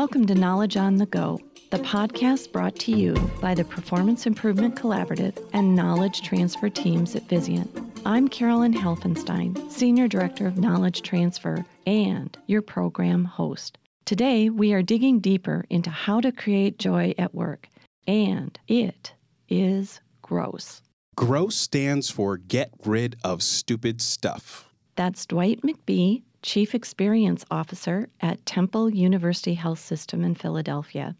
Welcome to Knowledge on the Go, the podcast brought to you by the Performance Improvement Collaborative and Knowledge Transfer teams at Vizient. I'm Carolyn Helfenstein, Senior Director of Knowledge Transfer and your program host. Today, we are digging deeper into how to create joy at work, and it is gross. GROSS stands for Get Rid of Stupid Stuff. That's Dwight McBee, Chief Experience Officer at Temple University Health System in Philadelphia.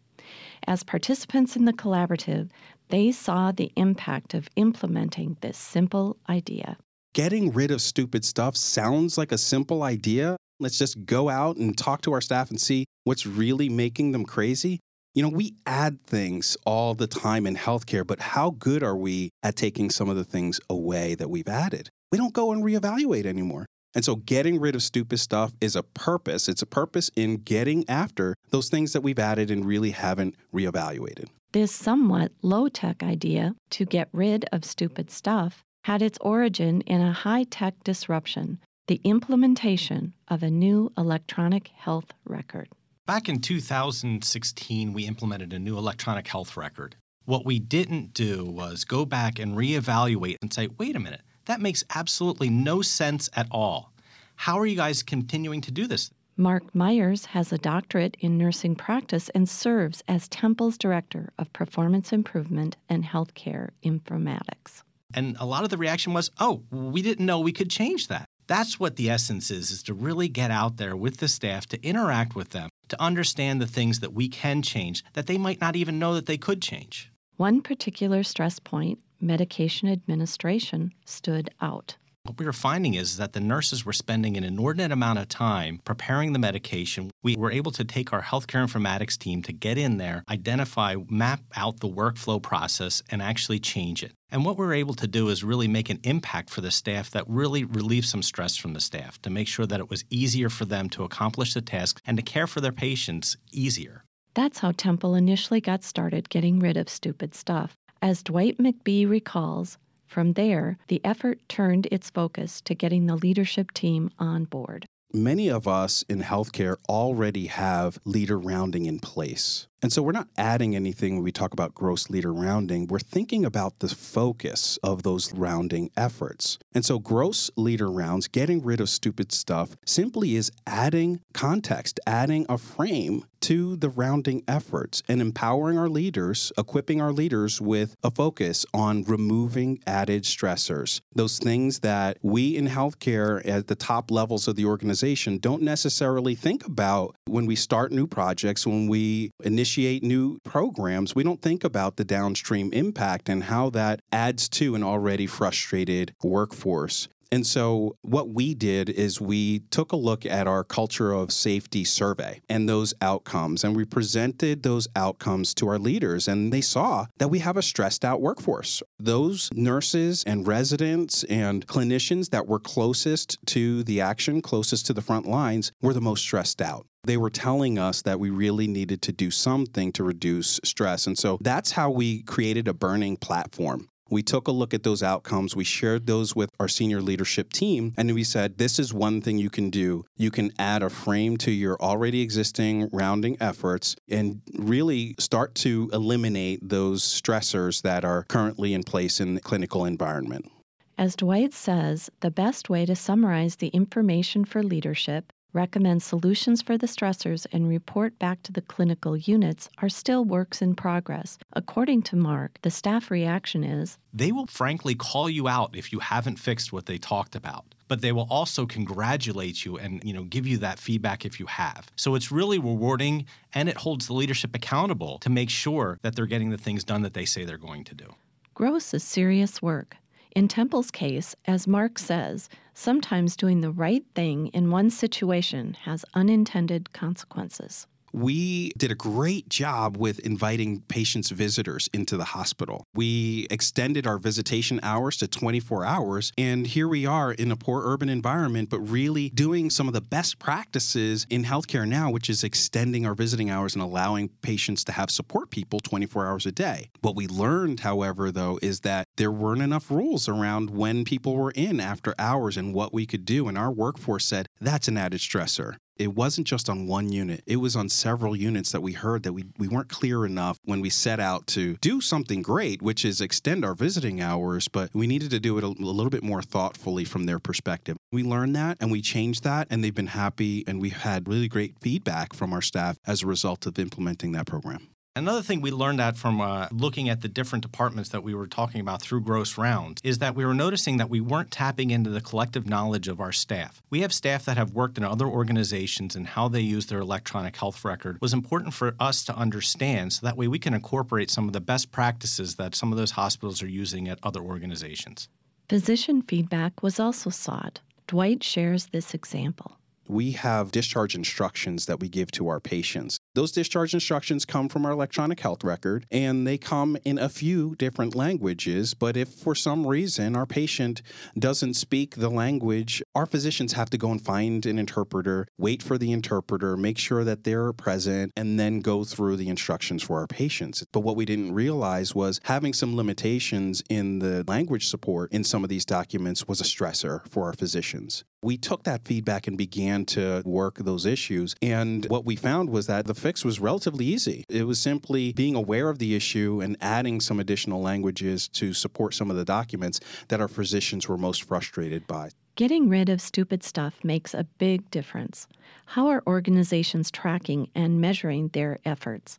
As participants in the collaborative, they saw the impact of implementing this simple idea. Getting rid of stupid stuff sounds like a simple idea. Let's just go out and talk to our staff and see what's really making them crazy. You know, we add things all the time in healthcare, but how good are we at taking some of the things away that we've added? We don't go and reevaluate anymore. And so getting rid of stupid stuff is a purpose. It's a purpose in getting after those things that we've added and really haven't reevaluated. This somewhat low tech idea to get rid of stupid stuff had its origin in a high tech disruption the implementation of a new electronic health record. Back in 2016, we implemented a new electronic health record. What we didn't do was go back and reevaluate and say, wait a minute, that makes absolutely no sense at all. How are you guys continuing to do this? Mark Myers has a doctorate in nursing practice and serves as Temple's Director of Performance Improvement and Healthcare Informatics. And a lot of the reaction was, oh, we didn't know we could change that. That's what the essence is, is to really get out there with the staff, to interact with them, to understand the things that we can change that they might not even know that they could change. One particular stress point, medication administration, stood out. What we were finding is that the nurses were spending an inordinate amount of time preparing the medication. We were able to take our healthcare informatics team to get in there, identify, map out the workflow process, and actually change it. And what we were able to do is really make an impact for the staff that really relieved some stress from the staff to make sure that it was easier for them to accomplish the task and to care for their patients easier. That's how Temple initially got started getting rid of stupid stuff. As Dwight McBee recalls, from there, the effort turned its focus to getting the leadership team on board. Many of us in healthcare already have leader rounding in place. And so we're not adding anything when we talk about gross leader rounding. We're thinking about the focus of those rounding efforts. And so gross leader rounds, getting rid of stupid stuff, simply is adding context, adding a frame to the rounding efforts and empowering our leaders, equipping our leaders with a focus on removing added stressors. Those things that we in healthcare at the top levels of the organization don't necessarily think about when we start new projects, when we initiate new programs. We don't think about the downstream impact and how that adds to an already frustrated workforce. And so, what we did is we took a look at our culture of safety survey and those outcomes, and we presented those outcomes to our leaders, and they saw that we have a stressed out workforce. Those nurses and residents and clinicians that were closest to the action, closest to the front lines, were the most stressed out. They were telling us that we really needed to do something to reduce stress. And so that's how we created a burning platform. We took a look at those outcomes. We shared those with our senior leadership team. And we said, this is one thing you can do. You can add a frame to your already existing rounding efforts and really start to eliminate those stressors that are currently in place in the clinical environment. As Dwight says, the best way to summarize the information for leadership recommend solutions for the stressors, and report back to the clinical units are still works in progress. According to Mark, the staff reaction is they will frankly call you out if you haven't fixed what they talked about but they will also congratulate you and you know give you that feedback if you have. So it's really rewarding and it holds the leadership accountable to make sure that they're getting the things done that they say they're going to do. Gross is serious work. In Temple's case, as Mark says, sometimes doing the right thing in one situation has unintended consequences we did a great job with inviting patients' visitors into the hospital. We extended our visitation hours to 24 hours, and here we are in a poor urban environment, but really doing some of the best practices in healthcare now, which is extending our visiting hours and allowing patients to have support people 24 hours a day. What we learned, however, though, is that there weren't enough rules around when people were in after hours and what we could do, and our workforce said that's an added stressor. It wasn't just on one unit, it was on several units that we heard that we, we weren't clear enough when we set out to do something great, which is extend our visiting hours, but we needed to do it a, a little bit more thoughtfully from their perspective. We learned that and we changed that, and they've been happy, and we've had really great feedback from our staff as a result of implementing that program. Another thing we learned out from uh, looking at the different departments that we were talking about through gross rounds is that we were noticing that we weren't tapping into the collective knowledge of our staff. We have staff that have worked in other organizations and how they use their electronic health record was important for us to understand so that way we can incorporate some of the best practices that some of those hospitals are using at other organizations. Physician feedback was also sought. Dwight shares this example we have discharge instructions that we give to our patients. Those discharge instructions come from our electronic health record and they come in a few different languages. But if for some reason our patient doesn't speak the language, our physicians have to go and find an interpreter, wait for the interpreter, make sure that they're present, and then go through the instructions for our patients. But what we didn't realize was having some limitations in the language support in some of these documents was a stressor for our physicians. We took that feedback and began to work those issues. And what we found was that the fix was relatively easy. It was simply being aware of the issue and adding some additional languages to support some of the documents that our physicians were most frustrated by. Getting rid of stupid stuff makes a big difference. How are organizations tracking and measuring their efforts?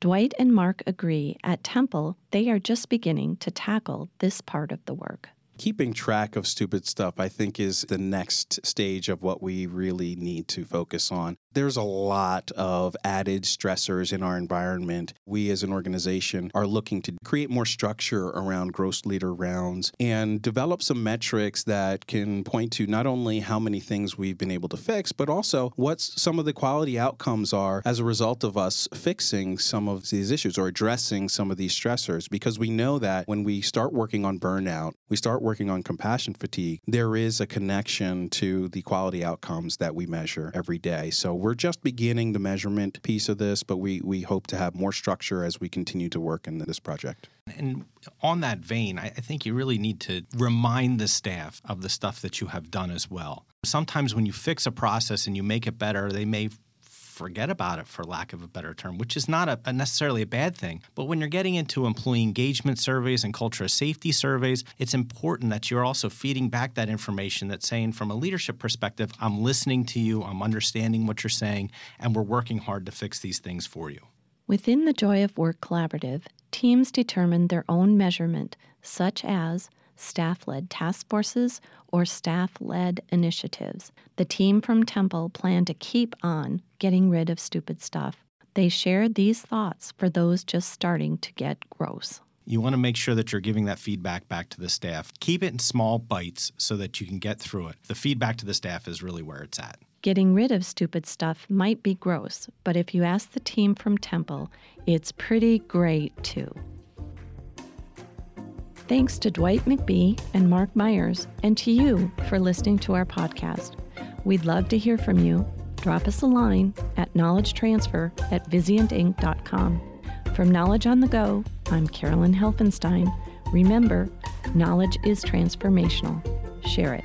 Dwight and Mark agree at Temple they are just beginning to tackle this part of the work keeping track of stupid stuff, I think, is the next stage of what we really need to focus on. There's a lot of added stressors in our environment. We as an organization are looking to create more structure around gross leader rounds and develop some metrics that can point to not only how many things we've been able to fix, but also what some of the quality outcomes are as a result of us fixing some of these issues or addressing some of these stressors. Because we know that when we start working on burnout, we start working on compassion fatigue, there is a connection to the quality outcomes that we measure every day. So we're just beginning the measurement piece of this, but we, we hope to have more structure as we continue to work in this project. And on that vein, I think you really need to remind the staff of the stuff that you have done as well. Sometimes when you fix a process and you make it better, they may forget about it, for lack of a better term, which is not a, a necessarily a bad thing. But when you're getting into employee engagement surveys and culture safety surveys, it's important that you're also feeding back that information that's saying, from a leadership perspective, I'm listening to you, I'm understanding what you're saying, and we're working hard to fix these things for you. Within the Joy of Work Collaborative, teams determine their own measurement, such as staff led task forces or staff led initiatives. The team from Temple plan to keep on getting rid of stupid stuff. They shared these thoughts for those just starting to get gross. You want to make sure that you're giving that feedback back to the staff. Keep it in small bites so that you can get through it. The feedback to the staff is really where it's at. Getting rid of stupid stuff might be gross, but if you ask the team from Temple, it's pretty great too. Thanks to Dwight McBee and Mark Myers, and to you for listening to our podcast. We'd love to hear from you. Drop us a line at knowledgetransfer at vizientinc.com. From Knowledge on the Go, I'm Carolyn Helfenstein. Remember, knowledge is transformational. Share it.